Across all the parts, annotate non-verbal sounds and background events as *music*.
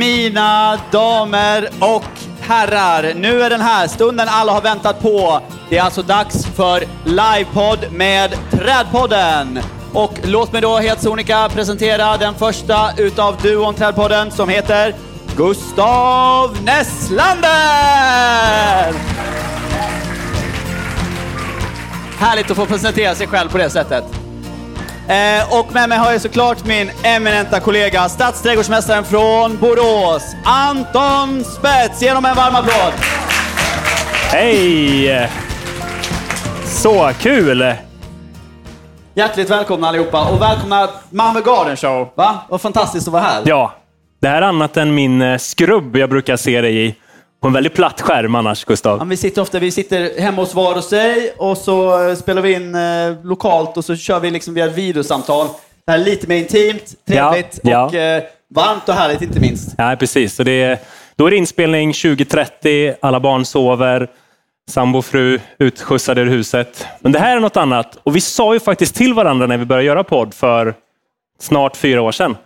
Mina damer och herrar, nu är den här stunden alla har väntat på. Det är alltså dags för livepodd med Trädpodden. Och låt mig då helt sonika presentera den första utav duon Trädpodden som heter Gustav Nesslander. Härligt att få presentera sig själv på det sättet. Eh, och med mig har jag såklart min eminenta kollega, stadsträdgårdsmästaren från Borås, Anton Spets. Ge honom en varm applåd! Hej! Så kul! Hjärtligt välkomna allihopa och välkomna Malmö Garden Show. Va? Vad fantastiskt att vara här. Ja, det här är annat än min eh, skrubb jag brukar se dig i. På en väldigt platt skärm annars, Gustav. Ja, vi sitter ofta vi sitter hemma hos var och sig och så eh, spelar vi in eh, lokalt och så kör vi liksom via videosamtal. Det här är lite mer intimt, trevligt Ja, ja. och eh, varmt och härligt inte minst. Ja, precis. Så det är, då är det inspelning 20.30, alla barn sover, sambo och fru utskjutsade ur huset. Men det här är något annat. Och vi sa ju faktiskt till varandra när vi började göra podd för snart fyra år sedan.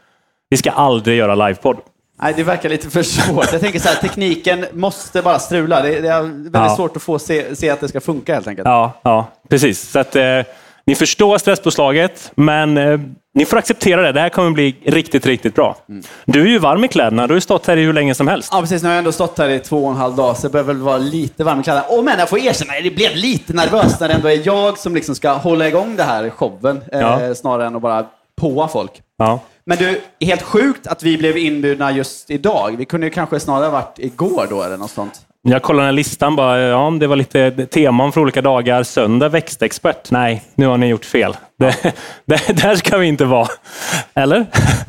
Vi ska aldrig göra livepodd. Nej, det verkar lite för svårt. *laughs* Jag tänker så här, tekniken måste bara strula. Det, det är väldigt Ja. svårt att få se, se att det ska funka helt enkelt. Ja, ja precis. Så att, eh, ni förstår stresspåslaget, men eh, ni får acceptera det. Det här kommer bli riktigt, riktigt bra. Du är ju varm i kläderna. Du har ju stått här i hur länge som helst. Ja, precis. Nu har jag ändå stått här i två och en halv dag, så jag börjar väl vara lite varm i kläderna. Och men jag får erkänna, det blev lite nervöst när det ändå är jag som liksom ska hålla igång det här showen, eh, Ja. snarare än att bara påa folk. Ja. Men du, helt sjukt att vi blev inbjudna just idag. Vi kunde ju kanske snarare varit igår då, eller något sånt. Jag kollade den här listan. Bara, ja, det var lite teman för olika dagar. Söndag växtexpert. Nej, nu har ni gjort fel. Det, *laughs* det, där ska vi inte vara. Eller? *laughs*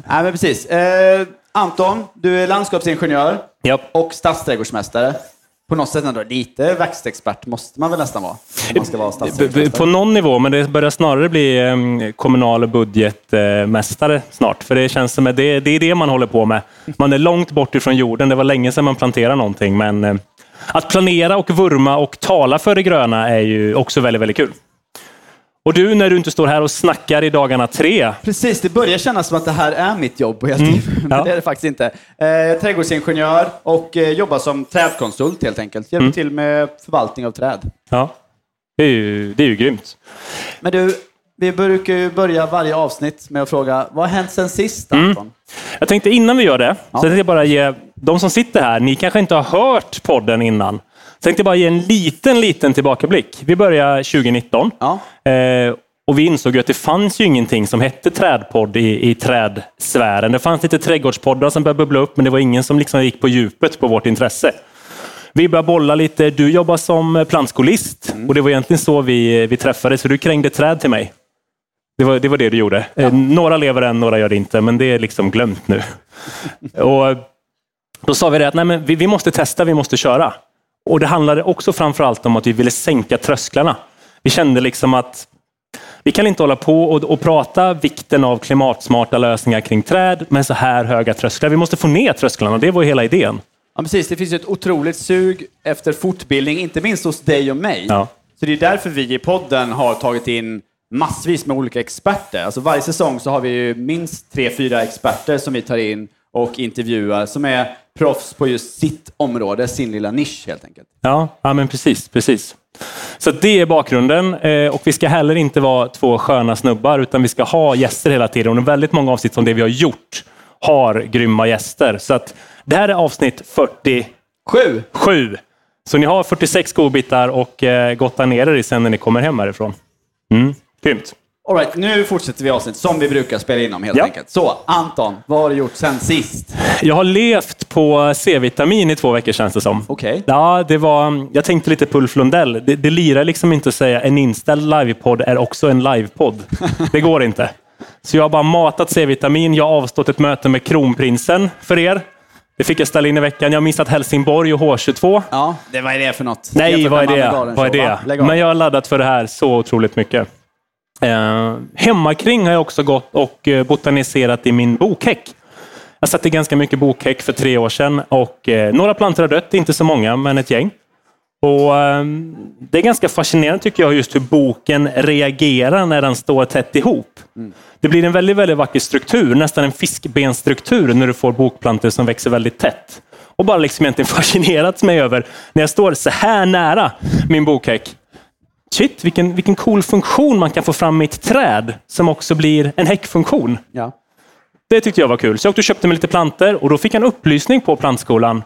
Nej, men precis. Eh, Anton, du är landskapsingenjör Japp. och stadsträdgårdsmästare. På något sätt ändå lite växtexpert måste man väl nästan vara? Om man ska vara stadsträdgårdsmästare. På någon nivå, men det börjar snarare bli eh, kommunal budgetmästare snart. För det känns som att det, det är det man håller på med. Man är långt bort ifrån jorden. Det var länge sedan man planterade någonting. Men eh, att planera och vurma och tala för det gröna är ju också väldigt, väldigt kul. Och du, när du inte står här och snackar i dagarna tre. Precis, det börjar kännas som att det här är mitt jobb på heltid. Men ja. det är det faktiskt inte. Eh, trädgårdsingenjör och eh, jobbar som trädkonsult helt enkelt. Hjälper till med förvaltning av träd. Ja, det är ju, det är ju grymt. Men du, vi brukar ju börja varje avsnitt med att fråga, vad har hänt sen sist Anton? Jag tänkte innan vi gör det, så tänkte jag bara ge de som sitter här, ni kanske inte har hört podden innan. Så tänkte bara ge en liten, liten tillbakablick. Vi började 2019 Ja. eh, och vi insåg ju att det fanns ju ingenting som hette trädpodd i, i trädsfären. Det fanns lite trädgårdspoddar som började bubbla upp, men det var ingen som liksom gick på djupet på vårt intresse. Vi började bolla lite. Du jobbar som plantskolist och det var egentligen så vi, vi träffades, för du krängde träd till mig. Det var, det var det du gjorde. Eh, Några lever än, några gör det inte, men det är liksom glömt nu. *laughs* och då sa vi det att nej, men vi, vi måste testa, vi måste köra. Och det handlade också framförallt om att vi ville sänka trösklarna. Vi kände liksom att vi kan inte hålla på och, och prata vikten av klimatsmarta lösningar kring träd med så här höga trösklar. Vi måste få ner trösklarna, det var hela idén. Ja, precis. Det finns ett otroligt sug efter fortbildning, inte minst hos dig och mig. Ja. Så det är därför vi i podden har tagit in massvis med olika experter. Alltså varje säsong så har vi ju minst tre, fyra experter som vi tar in och intervjuar som är proffs på just sitt område, sin lilla nisch helt enkelt. Ja, ja men precis, precis. Så det är bakgrunden eh, och vi ska heller inte vara två sköna snubbar utan vi ska ha gäster hela tiden. Och väldigt många avsnitt som det vi har gjort har grymma gäster. Så att det här är avsnitt 47. Sju! Så ni har 46 godbitar och eh, gotta ner er i sen när ni kommer hem härifrån. Mm, grymt. All right, nu fortsätter vi avsnitt som vi brukar spela in om helt Ja. enkelt. Så, Anton, vad har du gjort sen sist? Jag har levt på C-vitamin i två veckor känns det som. Okej. Ja, det var, jag tänkte lite på Ulf Lundell. Det, det lirar liksom inte att säga en inställd livepodd är också en livepodd. *laughs* Det går inte. Så jag har bara matat C-vitamin. Jag har avstått ett möte med kronprinsen för er. Det fick jag ställa in i veckan. Jag har missat Helsingborg och H22. Ja, det, vad är det för något? Nej, vad är det? Vad är det? Men jag har laddat för det här så otroligt mycket. Eh, hemmakring har jag också gått och eh, botaniserat i min bokhäck. Jag satte ganska mycket bokhäck för tre år sedan och eh, några plantor har dött, inte så många, men ett gäng. Och ehm, Det är ganska fascinerande tycker jag just hur boken reagerar när den står tätt ihop. Det blir en väldigt, väldigt vacker struktur, nästan en fiskbenstruktur när du får bokplantor som växer väldigt tätt. Och bara liksom egentligen *laughs* fascinerats mig över när jag står så här nära min bokhäck. Shit, vilken, vilken cool funktion man kan få fram i ett träd som också blir en häckfunktion. Ja. Det tyckte jag var kul. Så jag åkte och köpte mig lite planter och då fick jag en upplysning på plantskolan.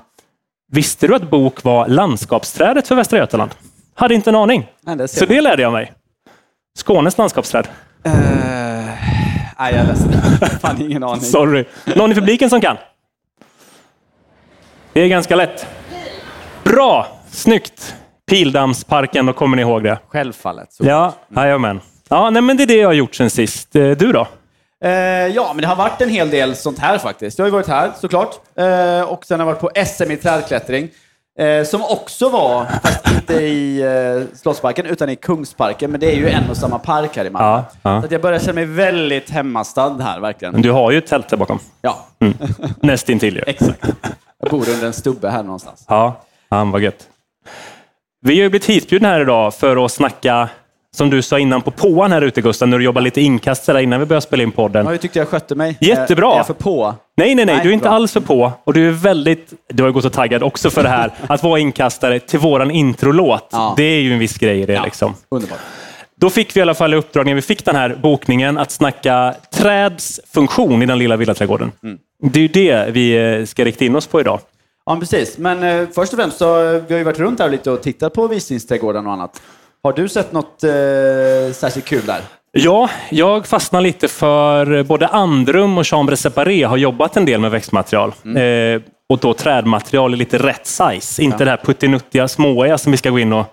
Visste du att bok var landskapsträdet för Västra Götaland? Hade inte en aning. Nej, Så det lärde jag mig. Skånes landskapsträd. Eh, nej, jag är ledsen. *laughs* Fan, ingen aning. Sorry. Någon i publiken som kan? Det är ganska lätt. Bra! Snyggt! Pildammsparken, då kommer ni ihåg det. Självfallet. Så. Ja, jajamän. Ja, nej, men det är det jag har gjort sen sist. Eh, Du då? Eh, ja, men det har varit en hel del sånt här faktiskt. Jag har ju varit här såklart. Eh, och sen har jag varit på SM i trädklättring. Eh, som också var, fast inte i eh, Slottsparken, utan i Kungsparken. Men det är ju en och samma park här i Malmö. Ja, ja. Så att jag börjar känna mig väldigt hemmastad här, verkligen. Du har ju ett tält där bakom. Ja, Nästintill ju. *laughs* exakt. Jag bor under en stubbe här någonstans. Ja, han var gött. Vi har ju blivit hitbjudna här idag för att snacka, som du sa innan på påan här ute Gustav, när du jobbade lite inkast där innan vi började spela in podden. Ja, hur tyckte jag skötte mig? Jättebra. Eh, Är jag för på? Nej, nej, nej, Nej, du är inte bra. alls för på. Och du är väldigt, du har ju gått och taggad också för det här, *laughs* att vara inkastare till våran introlåt. Ja. Det är ju en viss grej i det. Liksom. Underbart. Då fick vi i alla fall i uppdrag, när vi fick den här bokningen, att snacka träds funktion i den lilla villaträdgården. Mm. Det är ju det vi eh, ska rikta in oss på idag. Ja, precis. Men eh, först och främst så, eh, vi har ju varit runt här lite och tittat på visningsträdgården och annat. Har du sett något eh, särskilt kul där? Ja, jag fastnar lite för både Andrum och Chambre Separé har jobbat en del med växtmaterial. Eh, och då trädmaterial i lite rätt size. Inte det här puttinuttiga småiga som vi ska gå in och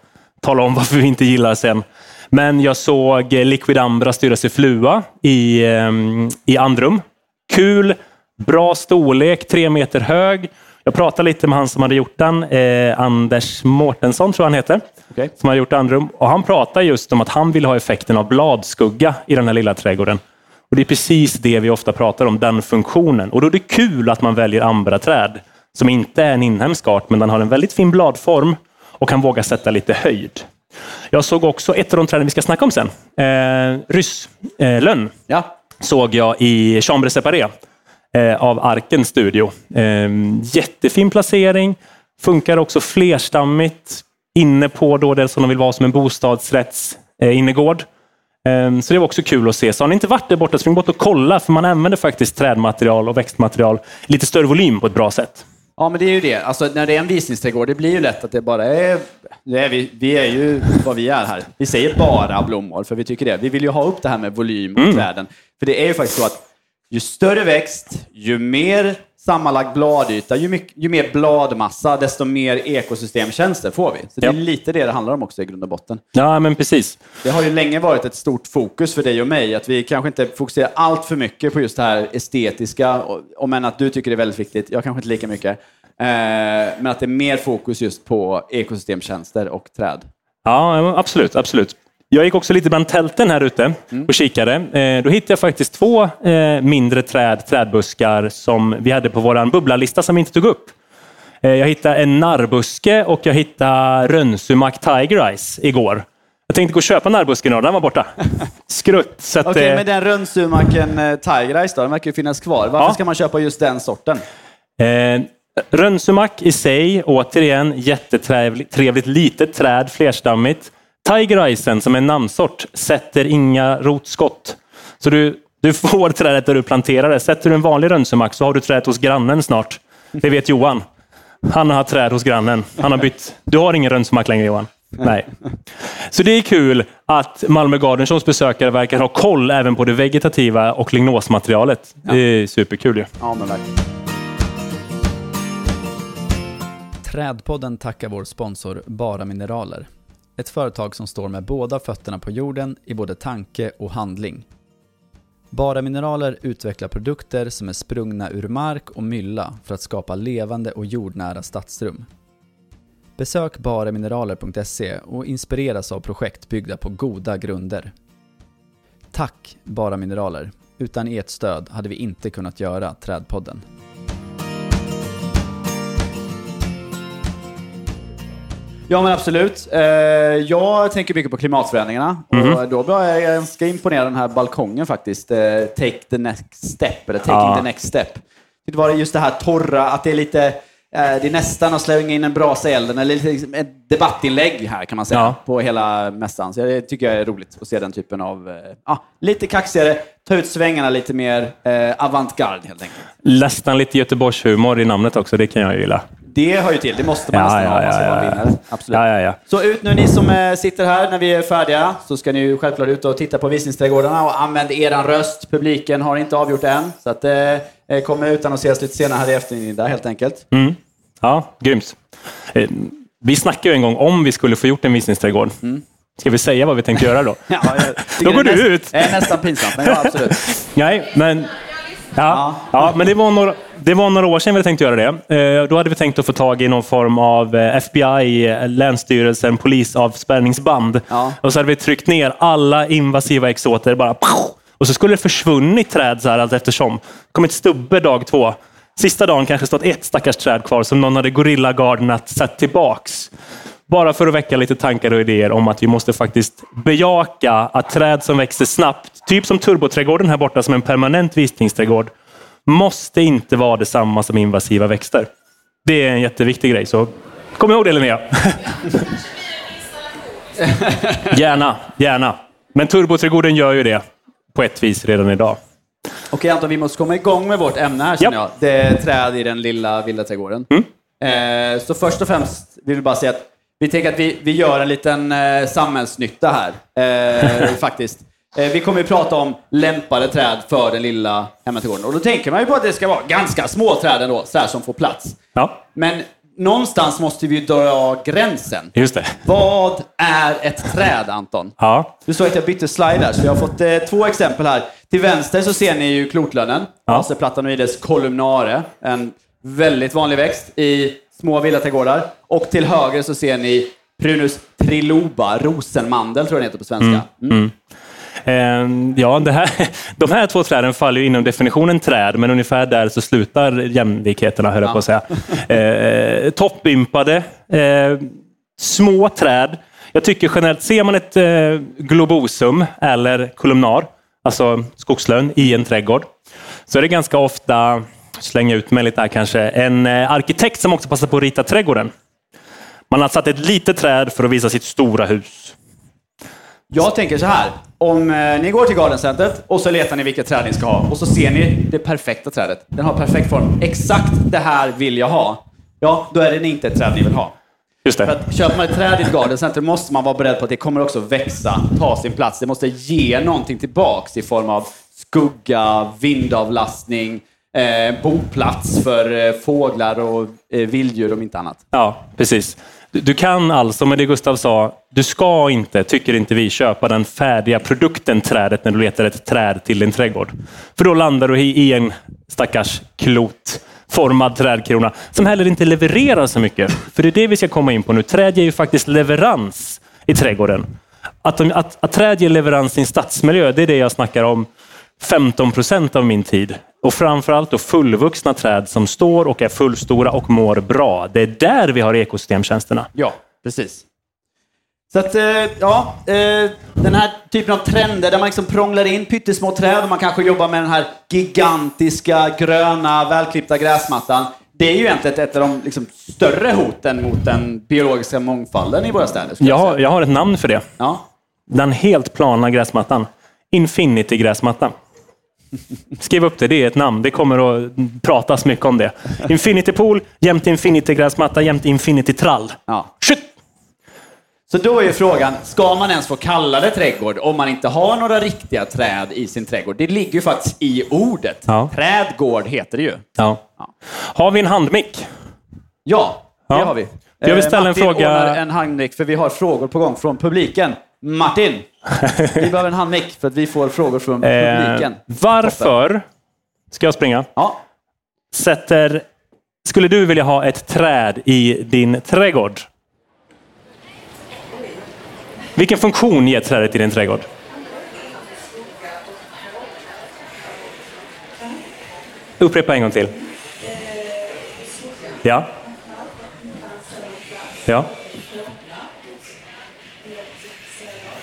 tala om *laughs* varför vi inte gillar sen. Men jag såg eh, Liquid Ambra styras i flua i, eh, i Andrum. Kul, bra storlek, tre meter hög. Jag pratade lite med han som hade gjort den, eh, Anders Mårtensson tror jag han heter Okej. som har gjort Andrum. Och han pratar just om att han vill ha effekten av bladskugga i den här lilla trädgården. Och Det är precis det vi ofta pratar om, den funktionen. Och då är det kul att man väljer ambraträd som inte är en inhemsk art, men den har en väldigt fin bladform och kan våga sätta lite höjd. Jag såg också ett av de träden vi ska snacka om sen. Eh, Rysslönn eh, Ja. såg jag i Chambre Separé eh, av Arken Studio. Eh, jättefin placering, funkar också flerstammigt, inne på då det som de vill vara som en bostadsrätts eh, innergård. Eh, så det var också kul att se. Så har ni inte varit där borta, spring bort och kolla, för man använder faktiskt trädmaterial och växtmaterial lite större volym på ett bra sätt. Ja, men det är ju det. Alltså, när det är en visningsträdgård, det blir ju lätt att det bara är... Det är vi, vi är ju vad vi är här. Vi säger bara blommor, för vi tycker det. Vi vill ju ha upp det här med volym Mm. i träden. För det är ju faktiskt så att ju större växt, ju mer sammanlagd bladyta, ju, mycket, ju mer bladmassa, desto mer ekosystemtjänster får vi. Så det är Ja. lite det det handlar om också i grund och botten. Ja, men precis. Det har ju länge varit ett stort fokus för dig och mig, att vi kanske inte fokuserar allt för mycket på just det här estetiska, och- om än att du tycker det är väldigt viktigt, jag kanske inte lika mycket. Eh, men att det är mer fokus just på ekosystemtjänster och träd. Ja, absolut. absolut. Jag gick också lite bland tälten här ute och kikade. Eh, Då hittade jag faktiskt två eh, mindre träd, trädbuskar som vi hade på vår bubblalista som vi inte tog upp. Eh, Jag hittade en narrbuske och jag hittade Rönsumak Tiger Eyes igår. Jag tänkte gå och köpa narbusken och den var borta. *laughs* Skrutt. Så att, Okej, eh, men den rönnsumaken Tiger Eyes då, den verkar ju finnas kvar. Varför Ja. ska man köpa just den sorten? Eh, Rönsumak i sig, återigen, jättetrevligt trevligt litet träd, flerstammigt. Tiger Icen, som är en namnsort, sätter inga rotskott. Så du, du får trädet där du planterar det. Sätter du en vanlig rönsumak så har du trädet hos grannen snart. Det vet Johan. Han har träd hos grannen. Han har bytt. Du har ingen rönsumak längre Johan. Nej. Så det är kul att Malmö Garden Shows besökare verkar ha koll även på det vegetativa och lignosmaterialet. Det är superkul ju. Ja, men verkligen. Trädpodden tackar vår sponsor Bara Mineraler. Ett företag som står med båda fötterna på jorden i både tanke och handling. Bara Mineraler utvecklar produkter som är sprungna ur mark och mylla för att skapa levande och jordnära stadsrum. Besök baramineraler.se och inspireras av projekt byggda på goda grunder. Tack Bara Mineraler. Utan ert stöd hade vi inte kunnat göra Trädpodden. Ja, men absolut. Eh, jag tänker mycket på klimatförändringarna. Och då blev jag ganska imponerad av den här balkongen faktiskt. Eh, take the next step, eller taking Ja. the next step. Det var just det här torra, att det är lite... Eh, det är nästan att slänga in en brasa i elden, eller liksom ett debattinlägg här kan man säga, Ja. på hela mässan. Så det tycker jag är roligt att se den typen av... Ja, lite kaxigare, ta ut svängarna lite mer eh, avantgarde helt enkelt. Nästan lite Göteborgshumor i namnet också, det kan jag gilla. Det hör ju till, det måste man nästan ha om man ska vara vinnare. Absolut. ja, ja, ja. Så ut nu ni som eh, sitter här när vi är färdiga, så ska ni ju självklart ut och titta på visningsträdgårdarna och använd eran röst. Publiken har inte avgjort än, så att, eh, eh, kom ut och ses lite senare här i eftermiddag helt enkelt. Mm. Ja, grymt. Eh, Vi snackade ju en gång om vi skulle få gjort en visningsträdgård. Ska vi säga vad vi tänkte göra då? *laughs* Ja, Då går du näst- ut. Det är nästan pinsamt, men ja, absolut. *laughs* Nej, men... Ja, ja, men det var, några, det var några år sedan vi tänkte göra det. Eh, Då hade vi tänkt att få tag i någon form av eh, FBI, eh, Länsstyrelsen, polisavspärrningsband. Ja. Och så hade vi tryckt ner alla invasiva exoter. Bara, och så skulle det försvunnit träd så här allt eftersom. kommit stubbe dag två. Sista dagen kanske stått ett stackars träd kvar som någon hade gorillagardnat satt tillbaks. Bara för att väcka lite tankar och idéer om att vi måste faktiskt bejaka att träd som växer snabbt, typ som turboträdgården här borta som en permanent visningsträdgård, måste inte vara detsamma som invasiva växter. Det är en jätteviktig grej, så kom ihåg det Linnea. *laughs* gärna, gärna. Men turboträdgården gör ju det på ett vis redan idag. Okej Anton, vi måste komma igång med vårt ämne här känner Ja. jag. Det är träd i den lilla villaträdgården. Eh, så först och främst vill vi bara säga att vi tänker att vi, vi gör en liten eh, samhällsnytta här. Eh, *laughs* faktiskt. Eh, vi kommer ju prata om lämpade träd för den lilla hemmaträdgården. Och då tänker man ju på att det ska vara ganska små träd ändå, så här som får plats. Ja, Men någonstans måste vi ju dra gränsen. just det. Vad är ett träd, Anton? Ja, Du såg att jag bytte slide där, så jag har fått eh, två exempel här. Till vänster så ser ni ju klotlönnen, Ja. Acerplatanoides columnare, en väldigt vanlig växt i små villaträdgårdar. Och till höger så ser ni Prunus triloba, rosenmandel tror jag den heter på svenska. Mm. Ehm, Ja, det här, *laughs* de här två träden faller ju inom definitionen träd, men ungefär där så slutar jämlikheterna, höll jag på att säga. Eh, toppimpade, eh, små träd. Jag tycker generellt, ser man ett eh, globosum eller kolumnar, alltså skogslön, i en trädgård, så är det ganska ofta, slänga ut mig lite här kanske, en eh, arkitekt som också passar på att rita trädgården. Man har satt ett litet träd för att visa sitt stora hus. Jag tänker så här. Om eh, ni går till gardencentret och så letar ni vilket träd ni ska ha och så ser ni det perfekta trädet. Den har perfekt form. Exakt det här vill jag ha. Ja, då är det inte ett träd ni vill ha. Just För det. att köper man ett träd i ett gardencenter måste man vara beredd på att det kommer också växa, ta sin plats. Det måste ge någonting tillbaks i form av skugga, vindavlastning, eh, boplats för eh, fåglar och eh, vilddjur om inte annat. Ja, precis. Du, kan alltså, med det Gustav sa, du ska inte, tycker inte vi, köpa den färdiga produkten trädet när du letar ett träd till din trädgård. För då landar du i, en stackars klotformad trädkrona som heller inte levererar så mycket. För det är det vi ska komma in på nu. Träd ger ju faktiskt leverans i trädgården. Att, de, att, att träd ger leverans i en stadsmiljö, det är det jag snackar om 15 procent av min tid. Och framförallt då fullvuxna träd som står och är fullstora och mår bra. Det är där vi har ekosystemtjänsterna. Ja, precis. Så att, eh, ja, eh, den här typen av trender där man liksom prånglar in pyttesmå träd och man kanske jobbar med den här gigantiska, gröna, välklippta gräsmattan. Det är ju egentligen ett av de liksom, större hoten mot den biologiska mångfalden i våra städer. Jag jag har, säga. jag har ett namn för det. Ja. Den helt plana gräsmattan. Infinity-gräsmatta. Skriv upp det, det är ett namn. Det kommer att pratas mycket om det. Infinity Pool jämte Infinity-gräsmatta jämte Infinity-trall. Ja. Shit! Så då är frågan, ska man ens få kalla det trädgård om man inte har några riktiga träd i sin trädgård? Det ligger ju faktiskt i ordet. Ja. Trädgård heter det ju. Ja. Har vi en handmick? Ja, det Ja. har vi. Jag vill Eh, ställa en Martin fråga- ordnar en handmick för vi har frågor på gång från publiken. Martin, *laughs* vi behöver en handmick för att vi får frågor från Eh, publiken. varför, ska jag springa, Ja. sätter... Skulle du vilja ha ett träd i din trädgård? Vilken funktion ger trädet i din trädgård? Upprepa en gång till. Ja. Ja.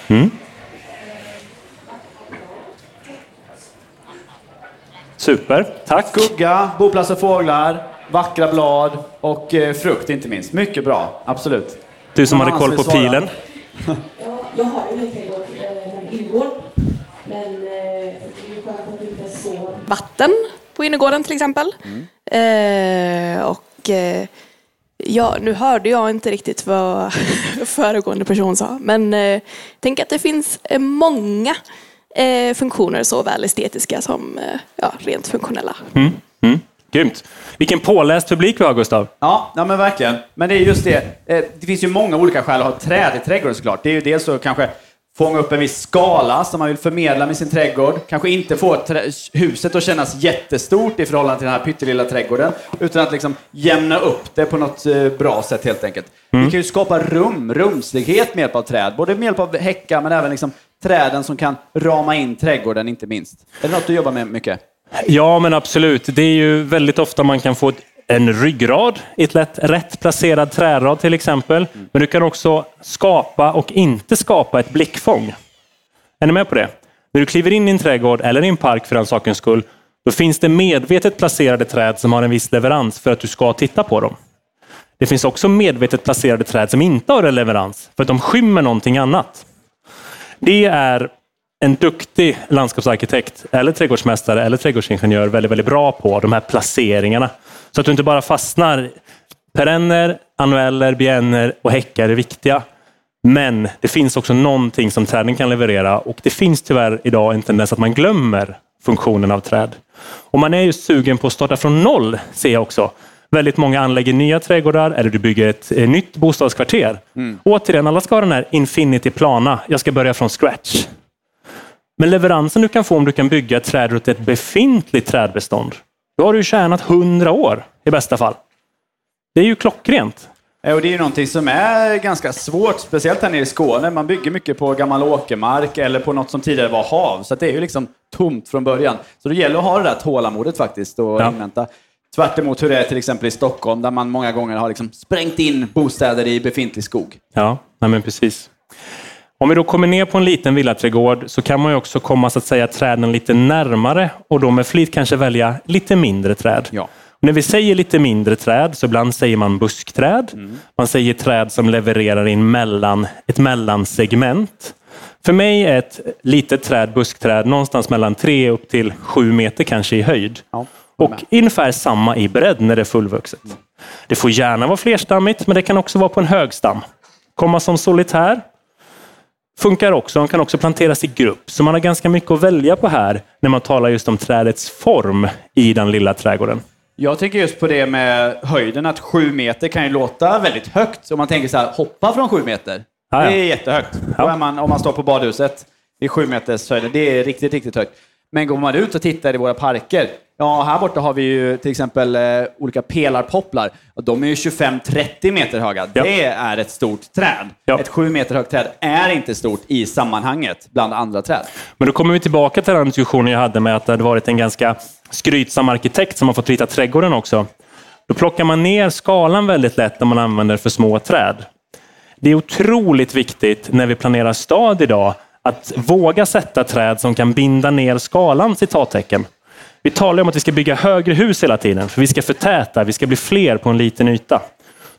Mm. Super, tack. Skugga, boplats för fåglar, vackra blad och eh, frukt inte minst. Mycket bra, absolut. Du som Någon hade koll på svara? pilen. Ja, jag har ju en trädgård, eh, en innergård. Men eh, det är ju skönt att det inte så vatten på innergården till exempel. Eh, och eh, ja, nu hörde jag inte riktigt vad *laughs* föregående person sa. Men eh, tänk att det finns eh, många eh, funktioner, såväl estetiska som eh, ja, rent funktionella. Mm. Mm. Grymt. Vilken påläst publik vi har, Gustav. Ja, ja, men verkligen. Men det är just det. Eh, Det finns ju många olika skäl att ha träd i trädgården såklart. Det är ju dels att kanske fånga upp en viss skala som man vill förmedla med sin trädgård. Kanske inte få huset att kännas jättestort i förhållande till den här pyttelilla trädgården. Utan att liksom jämna upp det på något eh, bra sätt helt enkelt. Vi kan ju skapa rum, rumslighet med hjälp av träd. Både med hjälp av häckar men även liksom träden som kan rama in trädgården inte minst. Är det något du jobbar med mycket? Ja, men absolut. Det är ju väldigt ofta man kan få ett- en ryggrad i ett lätt, rätt placerad trärad till exempel. Men du kan också skapa och inte skapa ett blickfång. Är ni med på det? När du kliver in i en trädgård eller i en park för den sakens skull, då finns det medvetet placerade träd som har en viss leverans för att du ska titta på dem. Det finns också medvetet placerade träd som inte har en leverans för att de skymmer någonting annat. Det är en duktig landskapsarkitekt, eller trädgårdsmästare eller trädgårdsingenjör väldigt, väldigt bra på, de här placeringarna. Så att du inte bara fastnar. Perenner, annueller, bienner och häckar är viktiga. Men det finns också någonting som träden kan leverera och det finns tyvärr idag en tendens att man glömmer funktionen av träd. Och man är ju sugen på att starta från noll, ser jag också. Väldigt många anlägger nya trädgårdar eller du bygger ett eh, nytt bostadskvarter. Återigen, alla ska ha den här infinity plana. Jag ska börja från scratch. Men leveransen du kan få om du kan bygga ett träd runt ett befintligt trädbestånd, då har du tjänat 100 år i bästa fall. Det är ju klockrent. Och det är ju någonting som är ganska svårt, speciellt här nere i Skåne. Man bygger mycket på gammal åkermark eller på något som tidigare var hav. Så det är ju liksom tomt från början. Så det gäller att ha det där tålamodet faktiskt och Ja. invänta. Tvärt emot hur det är till exempel i Stockholm där man många gånger har liksom sprängt in bostäder i befintlig skog. Ja, nej men precis. Om vi då kommer ner på en liten villaträdgård så kan man ju också komma så att säga träden lite närmare och då med flit kanske välja lite mindre träd. Ja. När vi säger lite mindre träd så ibland säger man buskträd. Man säger träd som levererar in mellan, ett mellansegment. För mig är ett litet träd, buskträd, någonstans mellan 3 upp till 7 meter kanske i höjd. Ja, Och ungefär samma i bredd när det är fullvuxet. Det får gärna vara flerstammigt, men det kan också vara på en hög stam. Komma som solitär funkar också. De kan också planteras i grupp. Så man har ganska mycket att välja på här när man talar just om trädets form i den lilla trädgården. Jag tänker just på det med höjden, att sju meter kan ju låta väldigt högt. Om man tänker så här, hoppa från sju meter. Det är jättehögt. Ja. Man, om man står på badhuset i sju meters höjden, det är riktigt, riktigt högt. Men går man ut och tittar i våra parker, ja, här borta har vi ju till exempel eh, olika pelarpopplar. Och de är ju 25-30 meter höga. Ja. Det är ett stort träd. Ja. Ett sju meter högt träd är inte stort i sammanhanget bland andra träd. Men då kommer vi tillbaka till den diskussionen jag hade med att det hade varit en ganska skrytsam arkitekt som har fått rita trädgården också. Då plockar man ner skalan väldigt lätt när man använder för små träd. Det är otroligt viktigt när vi planerar stad idag att våga sätta träd som kan binda ner skalan, citattecken. Vi talar om att vi ska bygga högre hus hela tiden, för vi ska förtäta, vi ska bli fler på en liten yta.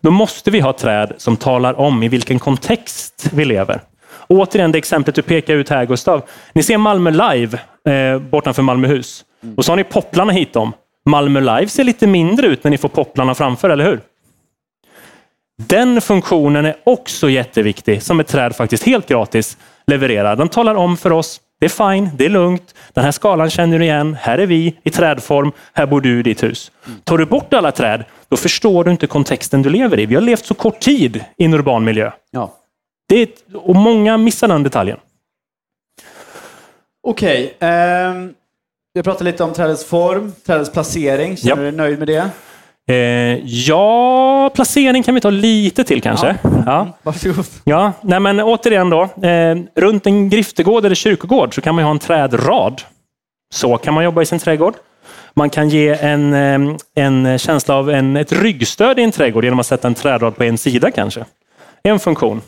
Då måste vi ha träd som talar om i vilken kontext vi lever. Återigen det exemplet du pekar ut här Gustav. Ni ser Malmö Live eh, bortanför Malmöhus. Och så har ni popplarna hit om. Malmö Live ser lite mindre ut när ni får popplarna framför, eller hur? Den funktionen är också jätteviktig, som ett träd faktiskt helt gratis levererar. Den talar om för oss, det är fine, det är lugnt, den här skalan känner du igen, här är vi i trädform, här bor du i ditt hus. Tar du bort alla träd, då förstår du inte kontexten du lever i. Vi har levt så kort tid i en urban miljö. Ja. Det är, och många missar den detaljen. Okej. ehm, vi har pratat lite om trädets form, trädets placering. Känner du dig nöjd med det? Eh, ja, placering kan vi ta lite till kanske. Ja. Varsågod. Ja, nej men återigen då. Eh, runt en griftegård eller kyrkogård så kan man ju ha en trädrad. Så kan man jobba i sin trädgård. Man kan ge en, eh, en känsla av en, ett ryggstöd i en trädgård genom att sätta en trädrad på en sida kanske. En funktion.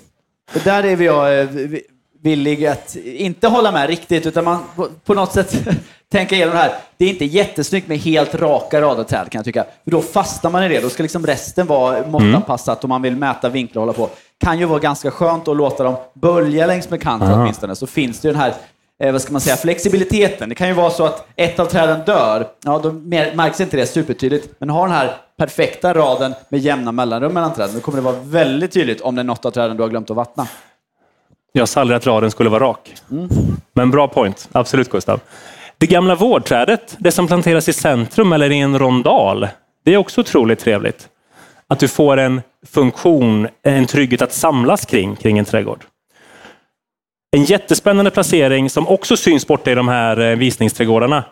Och där är vi, jag, eh, vi, villig att inte hålla med riktigt, utan man på något sätt tänka igenom det här. Det är inte jättesnyggt med helt raka rader träd kan jag tycka. För då fastnar man i det. Då ska liksom resten vara måttanpassat om man vill mäta vinklar och hålla på. Kan ju vara ganska skönt att låta dem bölja längs med kanten Aha. åtminstone. Så finns det ju den här eh, vad ska man säga, flexibiliteten. Det kan ju vara så att ett av träden dör. Ja, då märks inte det supertydligt. Men har den här perfekta raden med jämna mellanrum mellan träden, då kommer det vara väldigt tydligt om det är något av träden du har glömt att vattna. Jag sa aldrig att raden skulle vara rak. Men bra point. Absolut Gustav. Det gamla vårdträdet, det som planteras i centrum eller i en rondal, det är också otroligt trevligt. Att du får en funktion, en trygghet att samlas kring, kring en trädgård. En jättespännande placering som också syns borta i de här eh, visningsträdgårdarna.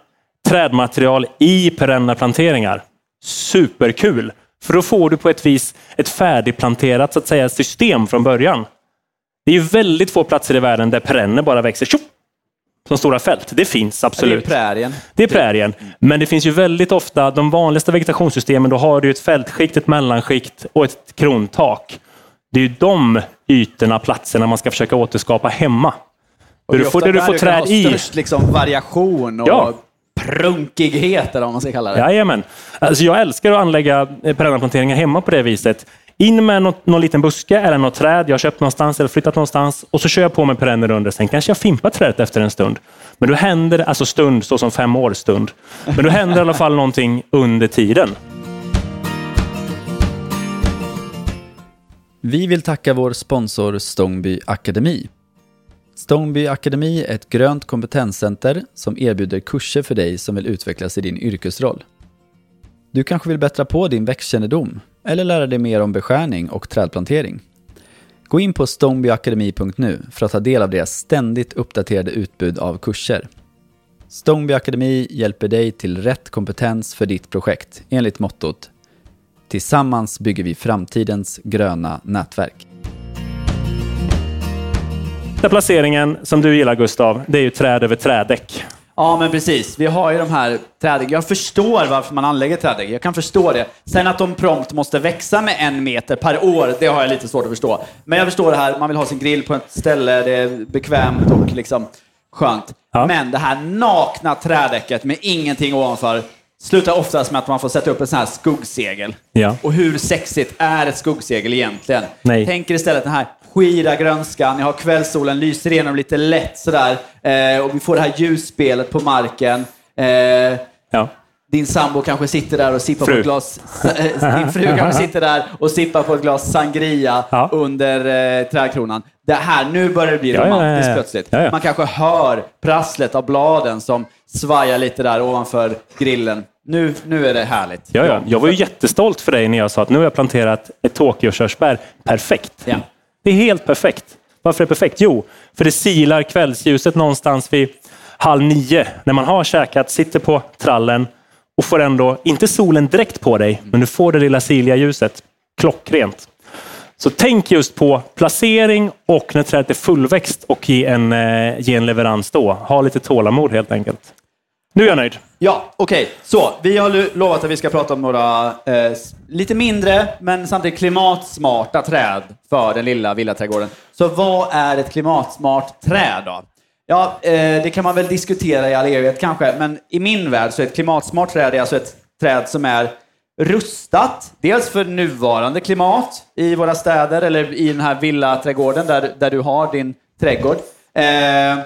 Trädmaterial i perenna planteringar. Superkul! För då får du på ett vis ett färdigplanterat så att säga, system från början. Det är ju väldigt få platser i världen där perenner bara växer tjopp, som stora fält. Det finns Det är absolut. prärien. Det är prärien. Men det finns ju väldigt ofta, de vanligaste vegetationssystemen, då har du ett fältskikt, ett mellanskikt och ett krontak. Det är ju de ytorna, platserna man ska försöka återskapa hemma. Och det du får, där du får träd i. störst liksom, variation och Ja. prunkighet, eller vad man ska kalla det. Jajamän. Alltså jag älskar att anlägga eh, perennaplanteringar hemma på det viset. In med något, någon liten buske eller något träd jag har köpt någonstans eller flyttat någonstans och så kör jag på med perenner under. Sen kanske jag fimpar trädet efter en stund. Men då händer alltså stund, så som fem år stund. Men då händer i alla fall någonting under tiden. Vi vill tacka vår sponsor Stångby Akademi. Stångby Akademi är ett grönt kompetenscenter som erbjuder kurser för dig som vill utvecklas i din yrkesroll. Du kanske vill bättra på din växtkännedom eller lära dig mer om beskärning och trädplantering. Gå in på stångbyakademi.nu för att ta del av deras ständigt uppdaterade utbud av kurser. Stångby Akademi hjälper dig till rätt kompetens för ditt projekt enligt mottot Tillsammans bygger vi framtidens gröna nätverk. Den placeringen som du gillar Gustav, det är ju träd över trädäck. Ja, men precis. Vi har ju de här trädägg. Jag förstår varför man anlägger trädägg. Jag kan förstå det. Sen att de prompt måste växa med en meter per år, det har jag lite svårt att förstå. Men jag förstår det här, man vill ha sin grill på ett ställe, det är bekvämt och liksom skönt. Ja. Men det här nakna trädäcket med ingenting ovanför slutar oftast med att man får sätta upp en sån här skuggsegel. Ja. Och hur sexigt är ett skuggsegel egentligen? Nej. Tänk er istället den här skira grönskan, jag har kvällssolen, lyser igenom lite lätt sådär. Eh, och vi får det här ljusspelet på marken. Eh, Ja. Din sambo kanske sitter där och sippar på Fru. ett glas... eh, Din fru kanske *laughs* sitter där och sippar på ett glas sangria Ja. under eh, trädkronan. Det här, nu börjar det bli Ja, romantiskt ja. plötsligt. Man kanske hör prasslet av bladen som svajar lite där ovanför grillen. Nu, nu är det härligt. Ja, ja. Jag var ju jättestolt för dig när jag sa att nu har jag planterat ett Tokyo-körsbär perfekt. Ja. Det är helt perfekt. Varför är det perfekt? Jo, för det silar kvällsljuset någonstans vid halv nio när man har käkat, sitter på trallen och får ändå, inte solen direkt på dig, men du får det lilla siliga ljuset. Klockrent. Så tänk just på placering och när trädet är fullväxt och ge en, eh, ge en leverans då. Ha lite tålamod helt enkelt. Nu är jag nöjd. Ja, okej. Så, vi har lovat att vi ska prata om några eh, lite mindre, men samtidigt klimatsmarta träd för den lilla villaträdgården. Så vad är ett klimatsmart träd då? Ja, eh, det kan man väl diskutera i all evighet kanske, men i min värld så är ett klimatsmart träd alltså ett träd som är rustat, dels för nuvarande klimat i våra städer eller i den här villaträdgården där, där du har din trädgård. Eh,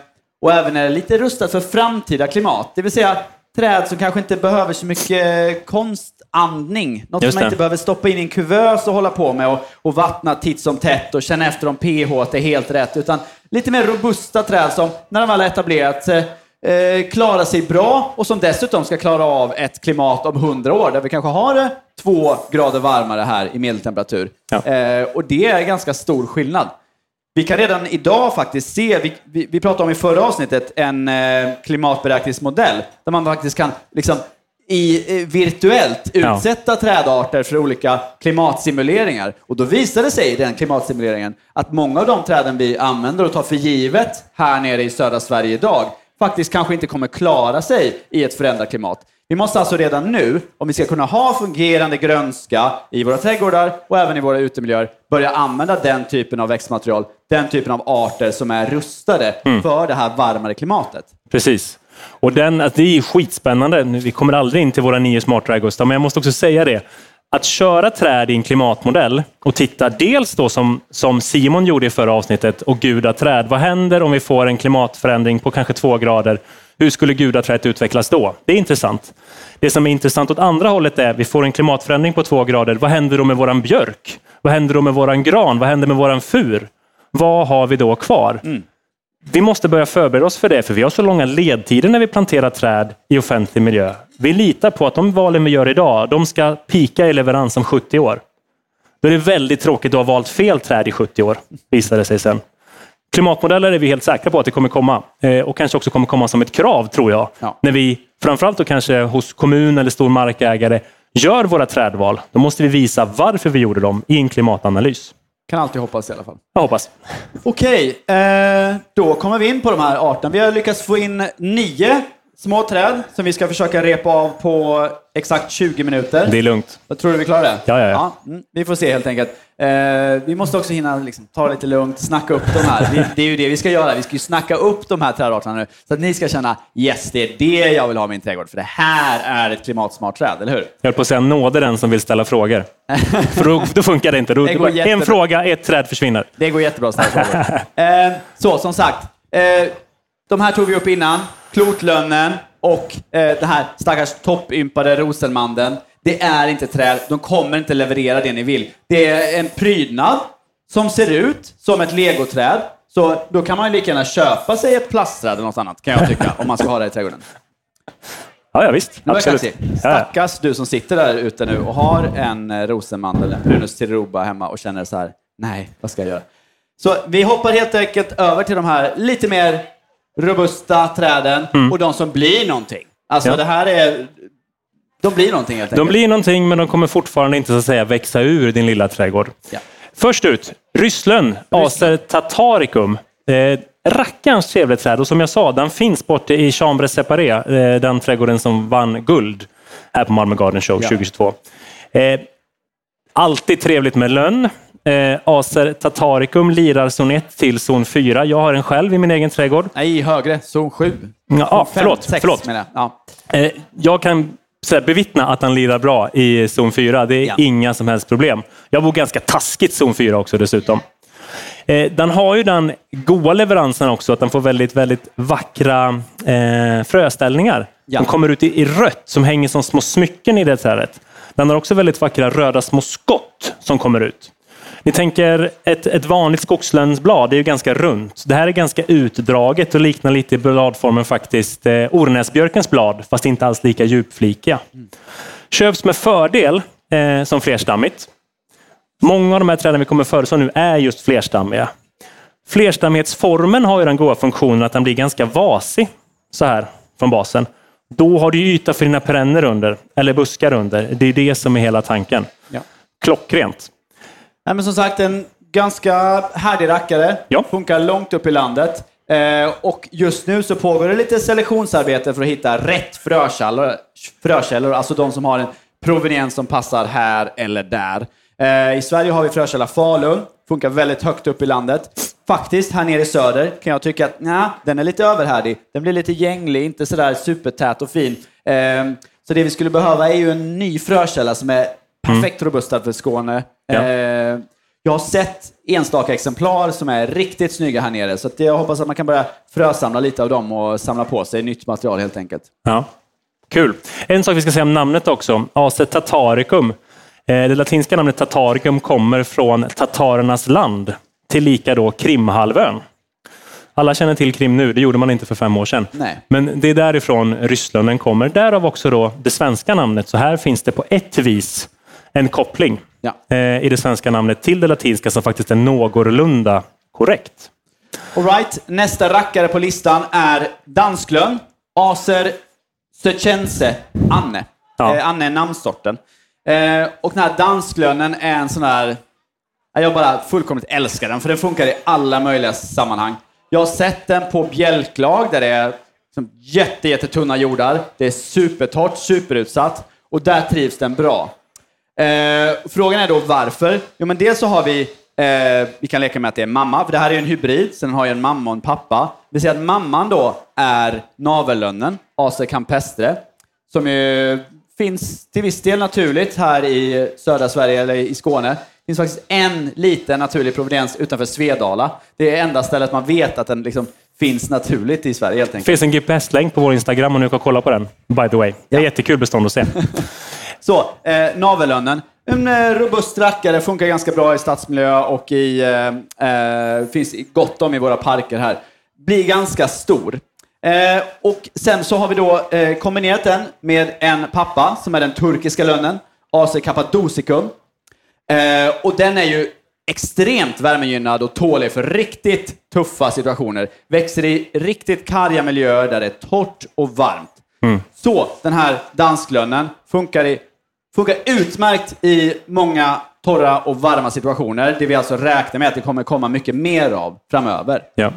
och även är det lite rustat för framtida klimat. Det vill säga träd som kanske inte behöver så mycket konst konstandning. Något Just som man det. inte behöver stoppa in i en kuvös och hålla på med och, och vattna titt som tätt och känna efter om pH är helt rätt. Utan lite mer robusta träd som, när de väl har etablerat sig, eh, klarar sig bra och som dessutom ska klara av ett klimat om 100 år där vi kanske har det två grader varmare här i medeltemperatur. Ja. Eh, och det är ganska stor skillnad. Vi kan redan idag faktiskt se, vi, vi, vi pratade om i förra avsnittet, en eh, klimatberäkningsmodell där man faktiskt kan liksom i, eh, virtuellt utsätta trädarter för olika klimatsimuleringar. Och då visade det sig i den klimatsimuleringen att många av de träden vi använder och tar för givet här nere i södra Sverige idag faktiskt kanske inte kommer klara sig i ett förändrat klimat. Vi måste alltså redan nu, om vi ska kunna ha fungerande grönska i våra trädgårdar och även i våra utemiljöer, börja använda den typen av växtmaterial, den typen av arter som är rustade för det här varmare klimatet. Precis. Och den, alltså det är skitspännande. Vi kommer aldrig in till våra nio smart-dragos, men jag måste också säga det. Att köra träd i en klimatmodell och titta dels då som, som Simon gjorde i förra avsnittet och gudaträd. Vad händer om vi får en klimatförändring på kanske två grader? Hur skulle gudaträdet utvecklas då? Det är intressant. Det som är intressant åt andra hållet är, vi får en klimatförändring på två grader. Vad händer då med våran björk? Vad händer då med våran gran? Vad händer med våran fur? Vad har vi då kvar? Mm. Vi måste börja förbereda oss för det, för vi har så långa ledtider när vi planterar träd i offentlig miljö. Vi litar på att de valen vi gör idag, de ska pika i leverans om 70 år. Då är det väldigt tråkigt att ha valt fel träd i 70 år, visar det sig sen. Klimatmodeller är vi helt säkra på att det kommer komma. Eh, och kanske också kommer komma som ett krav, tror jag. Ja. När vi, framförallt då kanske hos kommun eller stor markägare, gör våra trädval. Då måste vi visa varför vi gjorde dem i en klimatanalys. Kan alltid hoppas i alla fall. Jag hoppas. Okej, eh, då kommer vi in på de här arterna. Vi har lyckats få in nio små träd som vi ska försöka repa av på exakt 20 minuter. Det är lugnt. Jag tror du vi klarar det? Ja, ja, ja. mm, vi får se helt enkelt. Eh, vi måste också hinna liksom, ta det lite lugnt, snacka upp de här. Vi, det är ju det vi ska göra. Vi ska ju snacka upp de här trädarterna nu. Så att ni ska känna, yes, det är det jag vill ha i min trädgård. För det här är ett klimatsmart träd, eller hur? Jag höll på att säga nåde den som vill ställa frågor. För då, då funkar det inte. Då, *laughs* Det går en fråga, ett träd försvinner. Det går jättebra att ställa frågor. eh, så, som sagt. Eh, de här tog vi upp innan. Klotlönnen och eh, den här stackars toppympade rosenmandeln. Det är inte träd. De kommer inte leverera det ni vill. Det är en prydnad som ser ut som ett legoträd. Så då kan man ju lika gärna köpa sig ett plastträd eller något annat, kan jag tycka, om man ska ha det i trädgården. Ja, ja visst. Absolut. kanske. Ja, ja. Stackars du som sitter där ute nu och har en eh, rosenmandel, en Prunus tiruba hemma och känner så här, nej, vad ska jag göra? Så vi hoppar helt enkelt över till de här lite mer robusta träden och de som blir någonting. Alltså Mm. Ja. det här är, de blir någonting helt De enkelt. blir någonting, men de kommer fortfarande inte så att säga växa ur din lilla trädgård. Ja. Först ut, Rysslön, Acer tataricum. Eh, rackarns trevligt träd och som jag sa, den finns borta i Chambre Separé, eh, den trädgården som vann guld här på Malmö Garden Show Ja. 2022. Eh, alltid trevligt med lönn. Eh, Acer tataricum lirar zon 1 till zon 4. Jag har en själv i min egen trädgård. Nej, högre. Zon 7. Ja, ah, Fem, förlåt, sex, förlåt. jag. Ja. Eh, jag kan så bevittna att han lirar bra i zon 4. Det är Ja. inga som helst problem. Jag bor ganska taskigt zon 4 också dessutom. Eh, den har ju den goda leveransen också, att den får väldigt, väldigt vackra eh, fröställningar. Ja. De kommer ut i, i rött som hänger som små smycken i det trädet. Den har också väldigt vackra röda små skott som kommer ut. Ni tänker ett, ett vanligt skogslönsblad, det är ju ganska runt. Det här är ganska utdraget och liknar lite i bladformen faktiskt eh, ornäsbjörkens blad, fast inte alls lika djupflikiga. Köps med fördel eh, som flerstammigt. Många av de här träden vi kommer föreslå nu är just flerstammiga. Flerstammighetsformen har ju den goda funktionen att den blir ganska vasig så här från basen. Då har du yta för dina perenner under, eller buskar under. Det är det som är hela tanken. Ja. Klockrent. Nej, men som sagt, en ganska härdig rackare. Ja. Funkar långt upp i landet. Eh, och just nu så pågår det lite selektionsarbete för att hitta rätt frökällor, frökällor alltså de som har en proveniens som passar här eller där. Eh, I Sverige har vi frökälla Falun. Funkar väldigt högt upp i landet. Faktiskt, här nere i söder kan jag tycka att nja, den är lite överhärdig. Den blir lite gänglig, inte sådär supertät och fin. Eh, så det vi skulle behöva är ju en ny frökälla som är perfekt robustad för Skåne. Ja. Eh, jag har sett enstaka exemplar som är riktigt snygga här nere, så jag hoppas att man kan börja frösamla lite av dem och samla på sig nytt material helt enkelt. Ja. Kul. En sak vi ska säga om namnet också. Ace tataricum. Eh, Det latinska namnet tataricum kommer från tatarernas land, tillika då Krimhalvön. Alla känner till Krim nu, det gjorde man inte för fem år sedan. Nej. Men det är därifrån Ryssland kommer. Därav också då det svenska namnet. Så här finns det på ett vis en koppling Ja. eh, i det svenska namnet till det latinska som faktiskt är någorlunda korrekt. All right, nästa rackare på listan är dansklön. Acer Söchense Anne. Ja. Eh, Anne är namnsorten. Eh, och den här dansklönen är en sån här... ja, Jag bara fullkomligt älskar den, för den funkar i alla möjliga sammanhang. Jag har sett den på bjälklag där det är Som jätte, jättetunna jordar. Det är supertorrt, superutsatt och där trivs den bra. Eh, frågan är då varför? Jo, men dels så har vi, eh, vi kan leka med att det är mamma, för det här är ju en hybrid, så den har ju en mamma och en pappa. Vi säger att mamman då är navellönnen, Acer campestre, som ju finns till viss del naturligt här i södra Sverige eller i Skåne. Det finns faktiskt en liten naturlig proveniens utanför Svedala. Det är enda stället man vet att den liksom finns naturligt i Sverige helt Det enkelt. finns en GPS-länk på vår Instagram om ni kan kolla på den. By the way. Det är jättekul bestånd att se. *laughs* Så, eh, navellönnen. En eh, robust rackare, funkar ganska bra i stadsmiljö och i, eh, eh, finns gott om i våra parker här. Blir ganska stor. Eh, och sen så har vi då eh, kombinerat den med en pappa som är den turkiska lönnen, AC Cappadocicum. Eh, och den är ju extremt värmegynnad och tålig för riktigt tuffa situationer. Växer i riktigt karga miljöer där det är torrt och varmt. Så den här dansklönnen funkar, i, funkar utmärkt i många torra och varma situationer. Det vi alltså räknar med att det kommer komma mycket mer av framöver. Ja.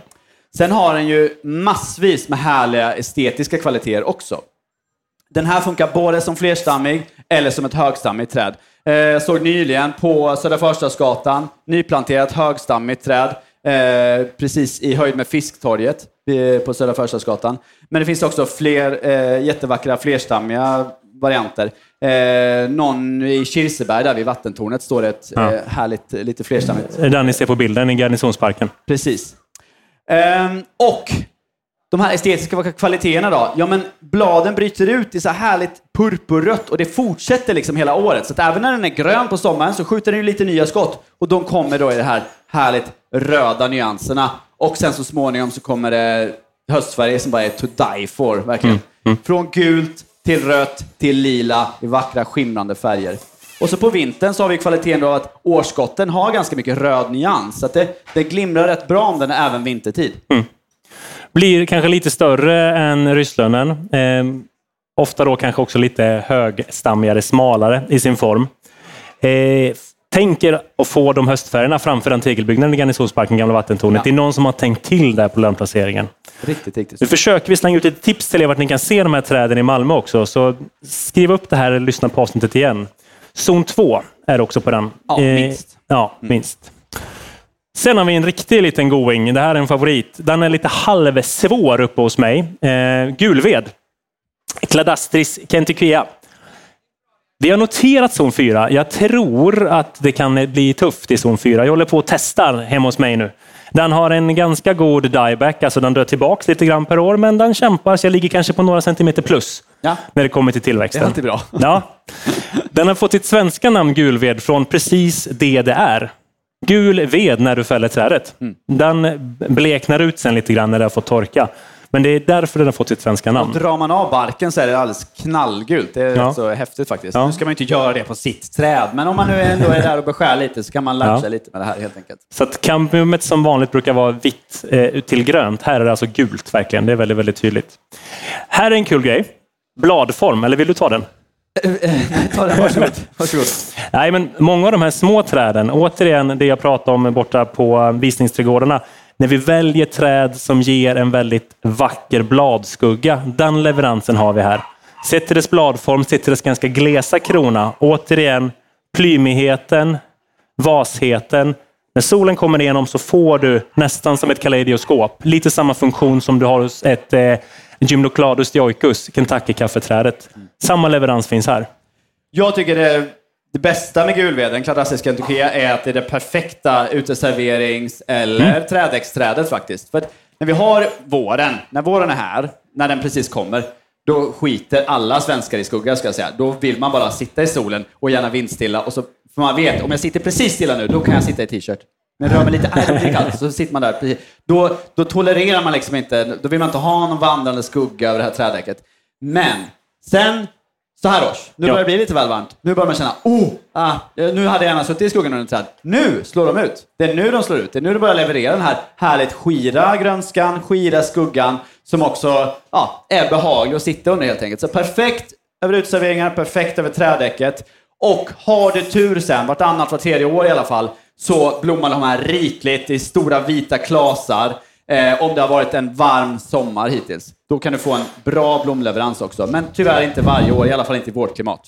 Sen har den ju massvis med härliga estetiska kvaliteter också. Den här funkar både som flerstammig eller som ett högstammigt träd. Eh, såg nyligen på Södra Förstadsgatan, nyplanterat högstammigt träd, eh, precis i höjd med Fisktorget eh, på Södra Förstadsgatan. Men det finns också fler eh, jättevackra flerstammiga varianter. Eh, någon i Kirseberg, där vid vattentornet, står det ett Ja. eh, härligt, lite flerstammigt Det är den ni ser på bilden i Garnisonsparken. Precis. Ehm, och de här estetiska kvaliteterna då? Ja, men bladen bryter ut i så här härligt purpurrött och det fortsätter liksom hela året. Så att även när den är grön på sommaren så skjuter den ju lite nya skott och de kommer då i de här härligt röda nyanserna. Och sen så småningom så kommer det höstfärger som bara är to die for, verkligen. Från gult till rött till lila i vackra skimrande färger. Och så på vintern så har vi kvaliteten då att årsskotten har ganska mycket röd nyans. Så att det, det glimrar rätt bra om den är även vintertid. Mm. Blir kanske lite större än Rysslönen. Eh, ofta då kanske också lite högstammigare, smalare i sin form. Eh, tänker att få de höstfärgerna framför den tegelbyggnaden i Garnisonsparken, Gamla vattentornet. Ja. Det är någon som har tänkt till där på lönnplaceringen. Riktigt, riktigt. Nu försöker vi slänga ut ett tips till er vart ni kan se de här träden i Malmö också. Så skriv upp det här och lyssna på avsnittet igen. Zon 2 är också på den. Ja, minst. Ja, minst. Sen har vi en riktig liten going. Det här är en favorit. Den är lite halvsvår uppe hos mig. Eh, gulved. Cladastris kentikvea. Vi har noterat zon 4. Jag tror att det kan bli tufft i zon 4. Jag håller på och testar hemma hos mig nu. Den har en ganska god dieback, alltså den drar tillbaka lite grann per år, men den kämpar så jag ligger kanske på några centimeter plus Ja. när det kommer till tillväxten. Det är alltid bra. *laughs* Ja. Den har fått sitt svenska namn gulved från precis det det är. Gul ved när du fäller trädet. Mm. Den bleknar ut sen lite grann när det har fått torka. Men det är därför den har fått sitt svenska namn. Drar man av barken så är det alldeles knallgult. Det är Ja. så häftigt faktiskt. Ja. Nu ska man ju inte göra det på sitt träd, men om man nu ändå är där och beskär lite så kan man latcha Ja. lite med det här helt enkelt. Så att kambiumet som vanligt brukar vara vitt eh, till grönt. Här är det alltså gult verkligen. Det är väldigt, väldigt tydligt. Här är en kul grej. Bladform, eller vill du ta den? *laughs* Ta det, varsågod. varsågod. Nej, men många av de här små träden, återigen det jag pratade om borta på visningsträdgårdarna, när vi väljer träd som ger en väldigt vacker bladskugga, den leveransen har vi här. Sett till dess bladform, sett till dess ganska glesa krona, återigen plymigheten, vasheten. När solen kommer igenom så får du nästan som ett kaleidoskop, lite samma funktion som du har hos ett eh, Gymnocladus dioicus, Kentucky-kaffeträdet. Samma leverans finns här. Jag tycker det, det bästa med gulveden, klassisk kentukea, är att det är det perfekta uteserverings eller trädäcksträdet faktiskt. För när vi har våren, när våren är här, när den precis kommer, då skiter alla svenskar i skugga ska jag säga. Då vill man bara sitta i solen och gärna vindstilla. Och så, för man vet, om jag sitter precis stilla nu, då kan jag sitta i t-shirt. Men rör mig lite, nej det blir kallt, så sitter man där. Precis. Då, då tolererar man liksom inte, då vill man inte ha någon vandrande skugga över det här trädäcket. Men sen så här års, nu Ja. börjar det bli lite väl varmt. Nu börjar man känna, oh, ah, nu hade jag gärna suttit i skuggan under ett träd. Nu slår de ut. Det är nu de slår ut. Det är nu de börjar leverera den här härligt skira grönskan, skira skuggan, som också ja, är behaglig att sitta under helt enkelt. Så perfekt över uteserveringar, perfekt över trädäcket. Och har du tur sen, vartannat, var tredje år i alla fall, så blommar de här rikligt i stora vita klasar. Eh, om det har varit en varm sommar hittills. Då kan du få en bra blomleverans också. Men tyvärr inte varje år, i alla fall inte i vårt klimat.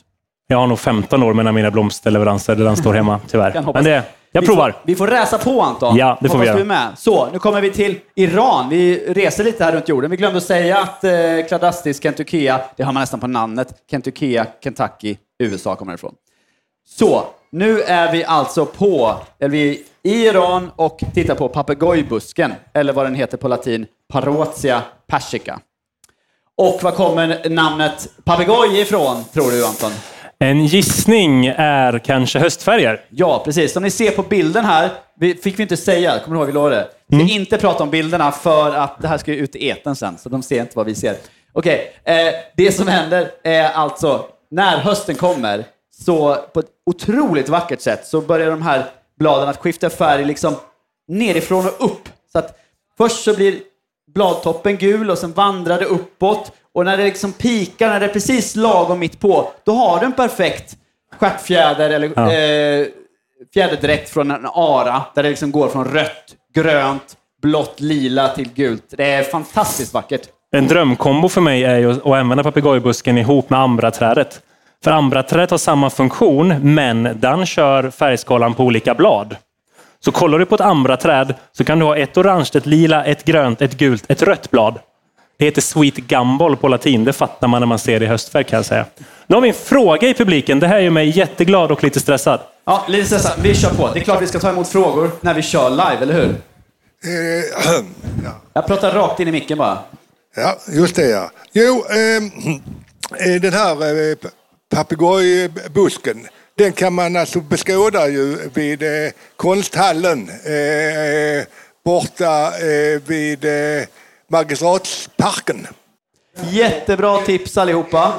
Jag har nog 15 år mellan mina blomsterleveranser där den står hemma, *laughs* tyvärr. Men det, jag vi provar. Får, vi får räsa på Anton. Ja, det får vi Hoppas göra. du är med. Så, nu kommer vi till Iran. Vi reser lite här runt jorden. Vi glömde att säga att eh, Kladastis Kentuckya, det har man nästan på namnet. Kentuckya, Kentucky, USA kommer ifrån. Så, nu är vi alltså på, eller vi är i Iran och tittar på papegojbusken, eller vad den heter på latin, Parotia persica. Och var kommer namnet papegoj ifrån, tror du Anton? En gissning är kanske höstfärger. Ja, precis. Som ni ser på bilden här, vi, fick vi inte säga, kommer du ihåg vi lovade? Vi ska inte prata om bilderna för att det här ska ju ut i etern sen, så de ser inte vad vi ser. Okej, eh, det som händer är alltså, när hösten kommer, så på ett otroligt vackert sätt så börjar de här bladen att skifta färg liksom nerifrån och upp. Så att först så blir bladtoppen gul och sen vandrar det uppåt. Och när det liksom pikar, när det är precis lagom mitt på, då har du en perfekt stjärtfjäder eller Ja. eh, fjäderdräkt från en ara, där det liksom går från rött, grönt, blått, lila till gult. Det är fantastiskt vackert. En drömkombo för mig är ju att använda papegojbusken ihop med ambraträdet. För ambraträdet har samma funktion, men den kör färgskalan på olika blad. Så kollar du på ett ambraträd så kan du ha ett orange, ett lila, ett grönt, ett gult, ett rött blad. Det heter sweet gumball på latin. Det fattar man när man ser det i höstfärg kan jag säga. Nu har vi en fråga i publiken. Det här gör mig jätteglad och lite stressad. Ja, lite stressad. Vi kör på. Det är klart vi ska ta emot frågor när vi kör live, eller hur? Eh, *clears throat* ja. Jag pratar rakt in i micken bara. ja, just det ja. Jo, ehm, *clears throat* eh, den här eh, papegojbusken, den kan man alltså beskåda ju vid eh, konsthallen eh, borta eh, vid eh, Magistratsparken. Jättebra tips allihopa.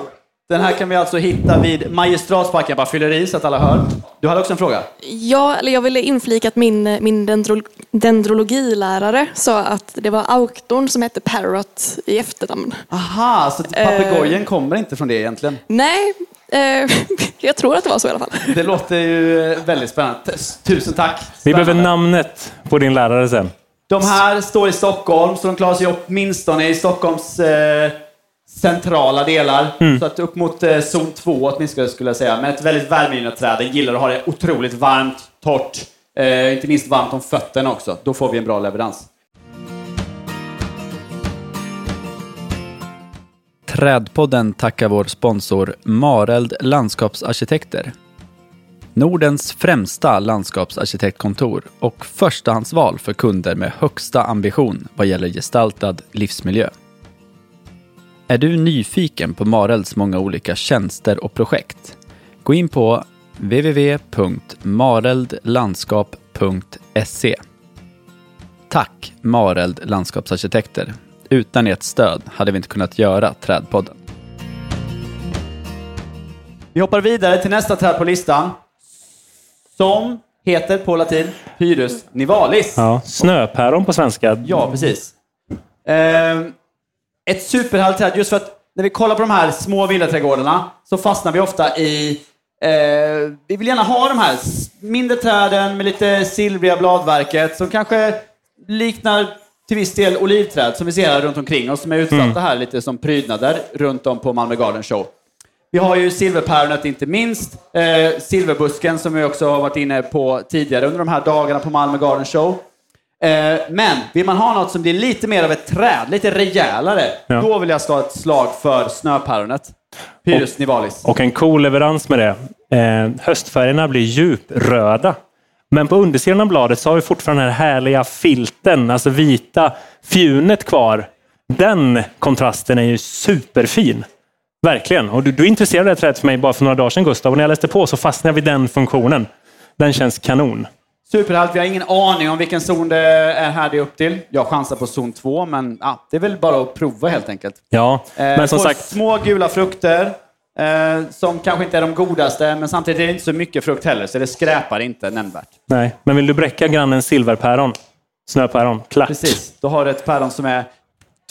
Den här kan vi alltså hitta vid Magistratsparken. Jag bara fyller i så att alla hör. Du hade också en fråga? Ja, eller jag ville inflika att min, min dendro, dendrologilärare sa att det var auktorn som hette Parrot i efternamn. Aha, så papegojen kommer inte från det egentligen. Nej, eh, *laughs* jag tror att det var så i alla fall. Det låter ju väldigt spännande. Tusen tack. Vi Spännande. behöver namnet på din lärare sen. De här står i Stockholm, så de klarar sig åtminstone i Stockholms eh, centrala delar. Så att upp mot eh, zon 2 åtminstone skulle jag säga. Men ett väldigt värmegivande träd. Den gillar att ha det otroligt varmt, torrt. Eh, inte minst varmt om fötterna också. Då får vi en bra leverans. Trädpodden tackar vår sponsor Mareld Landskapsarkitekter. Nordens främsta landskapsarkitektkontor och förstahandsval för kunder med högsta ambition vad gäller gestaltad livsmiljö. Är du nyfiken på Marelds många olika tjänster och projekt? Gå in på www.mareldlandskap.se Tack Mareld Landskapsarkitekter. Utan ert stöd hade vi inte kunnat göra Trädpodden. Vi hoppar vidare till nästa träd på listan. Som heter på latin Pyrus nivalis. Ja, snöpäron på svenska. Ja, precis. Ehm, ett superhärligt träd, just för att när vi kollar på de här små villaträdgårdarna så fastnar vi ofta i... Eh, vi vill gärna ha de här mindre träden med lite silvriga bladverket som kanske liknar till viss del olivträd som vi ser här runt omkring oss som är utsatta här lite som prydnader runt om på Malmö Garden Show. Vi har ju silverpäronet inte minst, eh, silverbusken som vi också har varit inne på tidigare under de här dagarna på Malmö Garden Show. Eh, men vill man ha något som blir lite mer av ett träd, lite rejälare, Ja. då vill jag slå ett slag för snöpäronet. Pyrus nivalis. Och en cool leverans med det. Eh, höstfärgerna blir djupröda. Men på undersidan av bladet så har vi fortfarande den här härliga filten, alltså vita fjunet kvar. Den kontrasten är ju superfin. Verkligen. Och du, du intresserade det här trädet för mig bara för några dagar sedan Gustav. Och när jag läste på så fastnade jag vid den funktionen. Den känns kanon. Superhalt, vi har ingen aning om vilken zon det är här det är upp till. Jag chansar på zon 2, men ja, det är väl bara att prova helt enkelt. Ja, Eh, men som får sagt. Små gula frukter, eh, som kanske inte är de godaste, men samtidigt är det inte så mycket frukt heller, så det skräpar inte nämnvärt. Nej, men vill du bräcka grannens silverpäron? Snöpäron? Klart. Precis, då har du ett päron som är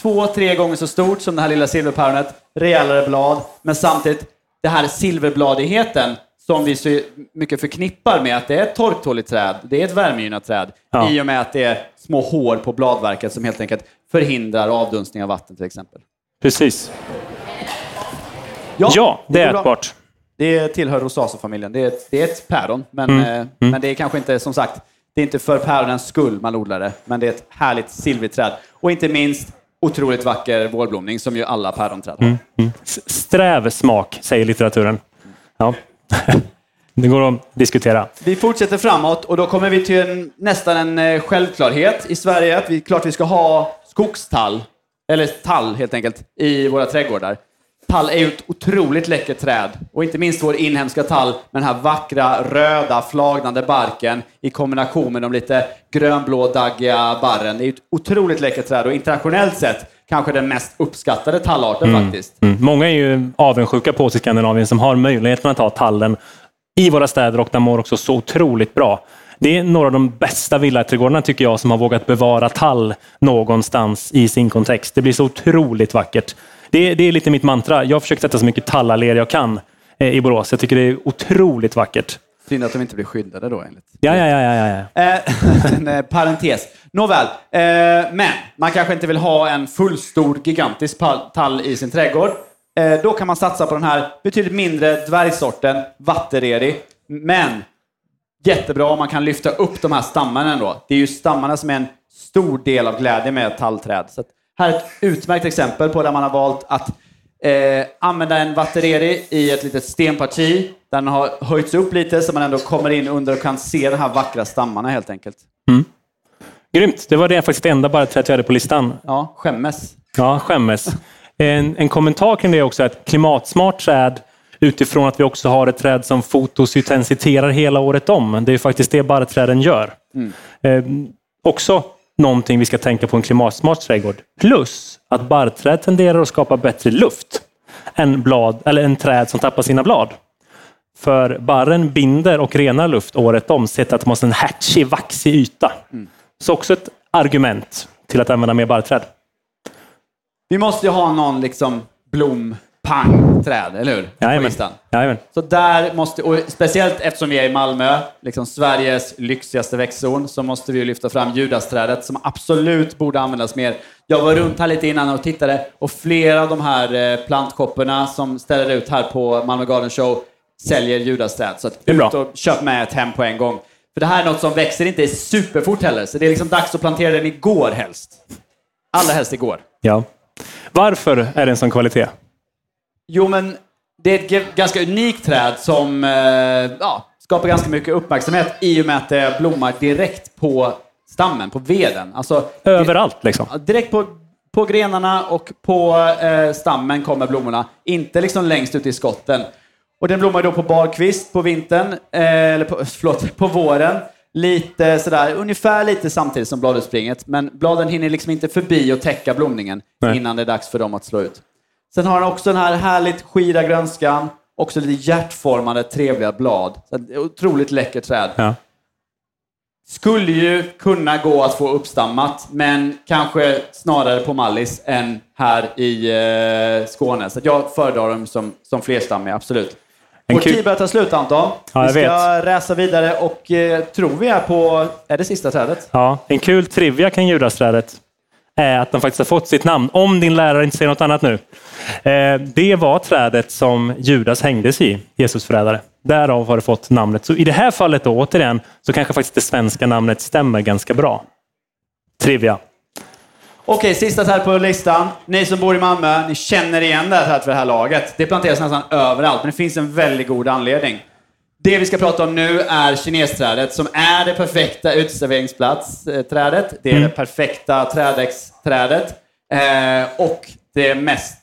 två, tre gånger så stort som det här lilla silverpäronet, rejälare blad, men samtidigt det här silverbladigheten som vi så mycket förknippar med att det är ett torktåligt träd, det är ett värmegynnat träd, Ja. i och med att det är små hår på bladverket som helt enkelt förhindrar avdunstning av vatten till exempel. Precis. Ja, det är ätbart. Det tillhör rosaceafamiljen. Det är ett, det är ett päron, men, Mm. eh, men det är kanske inte, som sagt, det är inte för päronens skull man odlar det, men det är ett härligt silvrigt träd. Och inte minst otroligt vacker vårblomning, som ju alla päronträd har. S- Sträv smak, säger litteraturen. Ja. *laughs* Det går att diskutera. Vi fortsätter framåt och då kommer vi till en, nästan en eh, självklarhet i Sverige. Att vi, klart vi ska ha skogstall, eller tall helt enkelt, i våra trädgårdar. Tall är ju ett otroligt läckert träd. Och inte minst vår inhemska tall med den här vackra, röda, flagnande barken i kombination med de lite grönblå, daggiga barren. Det är ju ett otroligt läckert träd och internationellt sett kanske den mest uppskattade tallarten faktiskt. Mm. Många är ju avundsjuka på oss i Skandinavien som har möjligheten att ha tallen i våra städer och den mår också så otroligt bra. Det är några av de bästa villaträdgårdarna tycker jag som har vågat bevara tall någonstans i sin kontext. Det blir så otroligt vackert. Det är, det är lite mitt mantra. Jag försöker sätta så mycket tallalléer jag kan eh, i Borås. Jag tycker det är otroligt vackert. Synd att de inte blir skyddade då enligt Ja, ja, ja, ja, ja. Eh, *laughs* en eh, parentes. Nåväl, eh, men man kanske inte vill ha en fullstor, gigantisk tall i sin trädgård. Eh, då kan man satsa på den här betydligt mindre dvärgsorten, vattereri. Men jättebra om man kan lyfta upp de här stammarna ändå. Det är ju stammarna som är en stor del av glädjen med tallträd. Så här är ett utmärkt exempel på där man har valt att eh, använda en vattereri i ett litet stenparti. Den har höjts upp lite så man ändå kommer in under och kan se de här vackra stammarna helt enkelt. Grymt. Det var det faktiskt det enda barrträdet vi hade på listan. Ja, skämmes. Ja, skämmes. *laughs* En, en kommentar kring det är också att klimatsmart träd utifrån att vi också har ett träd som fotosyntensiterar hela året om. Det är faktiskt det barrträden gör. Eh, också någonting vi ska tänka på en klimatsmart trädgård. Plus att barrträd tenderar att skapa bättre luft än, blad, eller en träd som tappar sina blad. För barren binder och renar luft året om, sett att de har en härtsig, vaxig yta. Så också ett argument till att använda mer barrträd. Vi måste ju ha någon liksom blom, pang, träd, eller hur? På Jajamän. listan. Jajamän. Så där måste, och speciellt eftersom vi är i Malmö, liksom Sveriges lyxigaste växtzon, så måste vi ju lyfta fram judasträdet som absolut borde användas mer. Jag var runt här lite innan och tittade och flera av de här eh, plantshopperna som ställer ut här på Malmö Garden Show säljer judasträd. Så att ut och köp med ett hem på en gång. För det här är något som växer inte superfort heller, så det är liksom dags att plantera den igår helst. Allra helst igår. Ja. Varför är det en sån kvalitet? Jo, men det är ett ganska unikt träd som eh, ja, skapar ganska mycket uppmärksamhet i och med att det blommar direkt på stammen, på veden. Alltså, Överallt liksom. Direkt på, på grenarna och på eh, stammen kommer blommorna. Inte liksom längst ut i skotten. Och den blommar då på barkvist på vintern, eh, eller på, *laughs* förlåt, på våren. Lite sådär, ungefär lite samtidigt som bladutspringet. Men bladen hinner liksom inte förbi och täcka blomningen Nej. innan det är dags för dem att slå ut. Sen har den också den här härligt skira grönskan. Också lite hjärtformade trevliga blad. Så otroligt läckert träd. Ja. Skulle ju kunna gå att få uppstammat, men kanske snarare på Mallis än här i eh, Skåne. Så jag föredrar dem som, som flerstammiga, absolut. En Vår kul- tid börjar ta slut Anton. Ja, vi ska räsa vidare och eh, tror vi är på... Är det sista trädet? Ja, en kul trivia kring judasträdet Eh, att de faktiskt har fått sitt namn, om din lärare inte säger något annat nu. Eh, det var trädet som Judas hängdes i, Jesus förrädare. Därav har det fått namnet. Så i det här fallet då, återigen, så kanske faktiskt det svenska namnet stämmer ganska bra. Trivia. Okej, sista här på listan. Ni som bor i Malmö, ni känner igen det här trädet för det här laget. Det planteras nästan överallt, men det finns en väldigt god anledning. Det vi ska prata om nu är kinesträdet som är det perfekta uteserveringsplats-trädet. Det är det perfekta trädäcksträdet. Eh, och det mest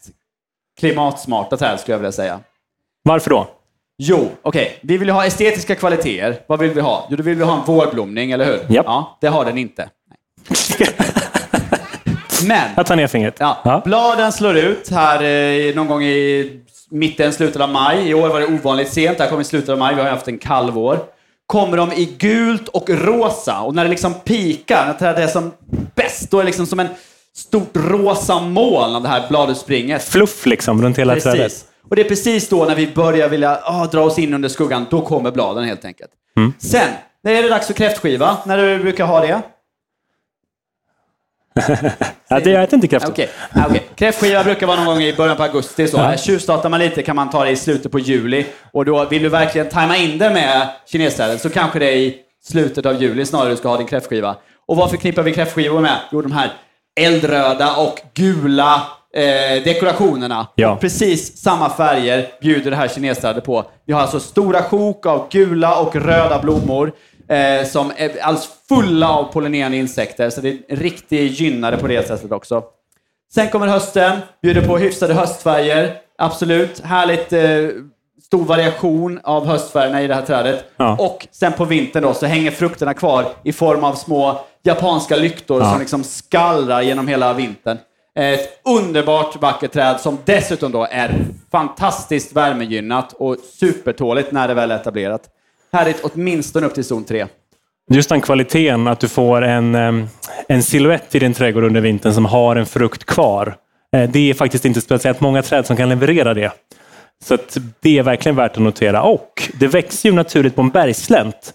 klimatsmarta trädet skulle jag vilja säga. Varför då? Jo, okej. Vi vill ju ha estetiska kvaliteter. Vad vill vi ha? Jo, då vill vi ha en vårblomning, eller hur? Japp. Ja, det har den inte. *laughs* Men, Jag tar ner fingret. ja, Ja. bladen slår ut här eh, någon gång i mitten, slutet av maj. I år var det ovanligt sent. Det här kom i slutet av maj. Vi har haft en kall vår. Kommer de i gult och rosa. Och när det liksom pikar, när trädet är som bäst, då är det liksom som en stort rosa moln av det här bladutspringet. Fluff liksom runt hela trädet. Precis. Och det är precis då när vi börjar vilja ah, dra oss in under skuggan, då kommer bladen helt enkelt. Sen, när är det dags för kräftskiva? När du brukar ha det? *laughs* Ja, det äter inte kräftor. Okay. okay. kräftskiva brukar vara någon gång i början på augusti. Så. Ja. Tjuvstartar man lite kan man ta det i slutet på juli. Och då vill du verkligen tajma in det med kinesträdet så kanske det är i slutet av juli snarare du ska ha din kräftskiva. Och vad förknippar vi kräftskivor med? Jo, de här eldröda och gula eh, dekorationerna. Ja. Och precis samma färger bjuder det här kinesträdet på. Vi har alltså stora sjok av gula och röda blommor eh, som är alldeles fulla av pollinerande insekter. Så det är en riktig gynnare på det sättet också. Sen kommer hösten, bjuder på hyfsade höstfärger. Absolut, härligt eh, stor variation av höstfärgerna i det här trädet. Ja. Och sen på vintern då så hänger frukterna kvar i form av små japanska lyktor Ja. som liksom skallrar genom hela vintern. Ett underbart vackert träd som dessutom då är fantastiskt värmegynnat och supertåligt när det väl är etablerat. Härligt åtminstone upp till zon 3. Just den kvaliteten, att du får en, en silhuett i din trädgård under vintern som har en frukt kvar. Eh, Det är faktiskt inte speciellt många träd som kan leverera det. Så att det är verkligen värt att notera. Och det växer ju naturligt på en bergslänt.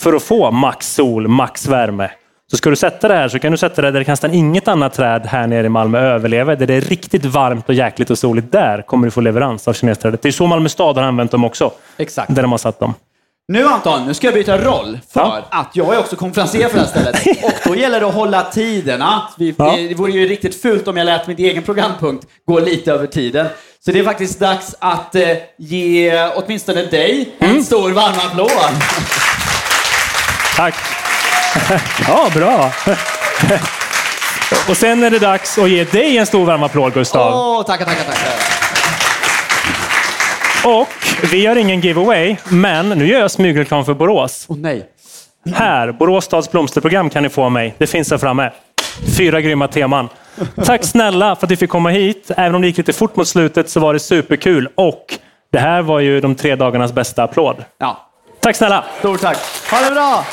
För att få max sol, max värme. Så ska du sätta det här så kan du sätta det där nästan inget annat träd här nere i Malmö överlever. Där det är riktigt varmt och jäkligt och soligt. Där kommer du få leverans av kinesträdet. Det är så Malmö stad har använt dem också. Exakt. Där de har satt dem. Nu Anton, nu ska jag byta roll för Ja. att jag är också konferencier för det här stället. *laughs* Och då gäller det att hålla tiderna. Vi, Ja. Det vore ju riktigt fult om jag lät min egen programpunkt gå lite över tiden. Så det är faktiskt dags att eh, ge åtminstone dig en Mm. stor varm applåd. Tack! *laughs* Ja, bra! *laughs* Och sen är det dags att ge dig en stor varm applåd, Gustav. Åh, tackar, tackar, tackar. Och vi har ingen giveaway, men nu gör jag smygreklam för Borås. Åh nej. Här, Borås stads blomsterprogram kan ni få av mig. Det finns här framme. Fyra grymma teman. Tack snälla för att vi fick komma hit. Även om det gick lite fort mot slutet så var det superkul. Och det här var ju de tre dagarnas bästa applåd. Ja, Tack snälla! stort tack. Ha det bra!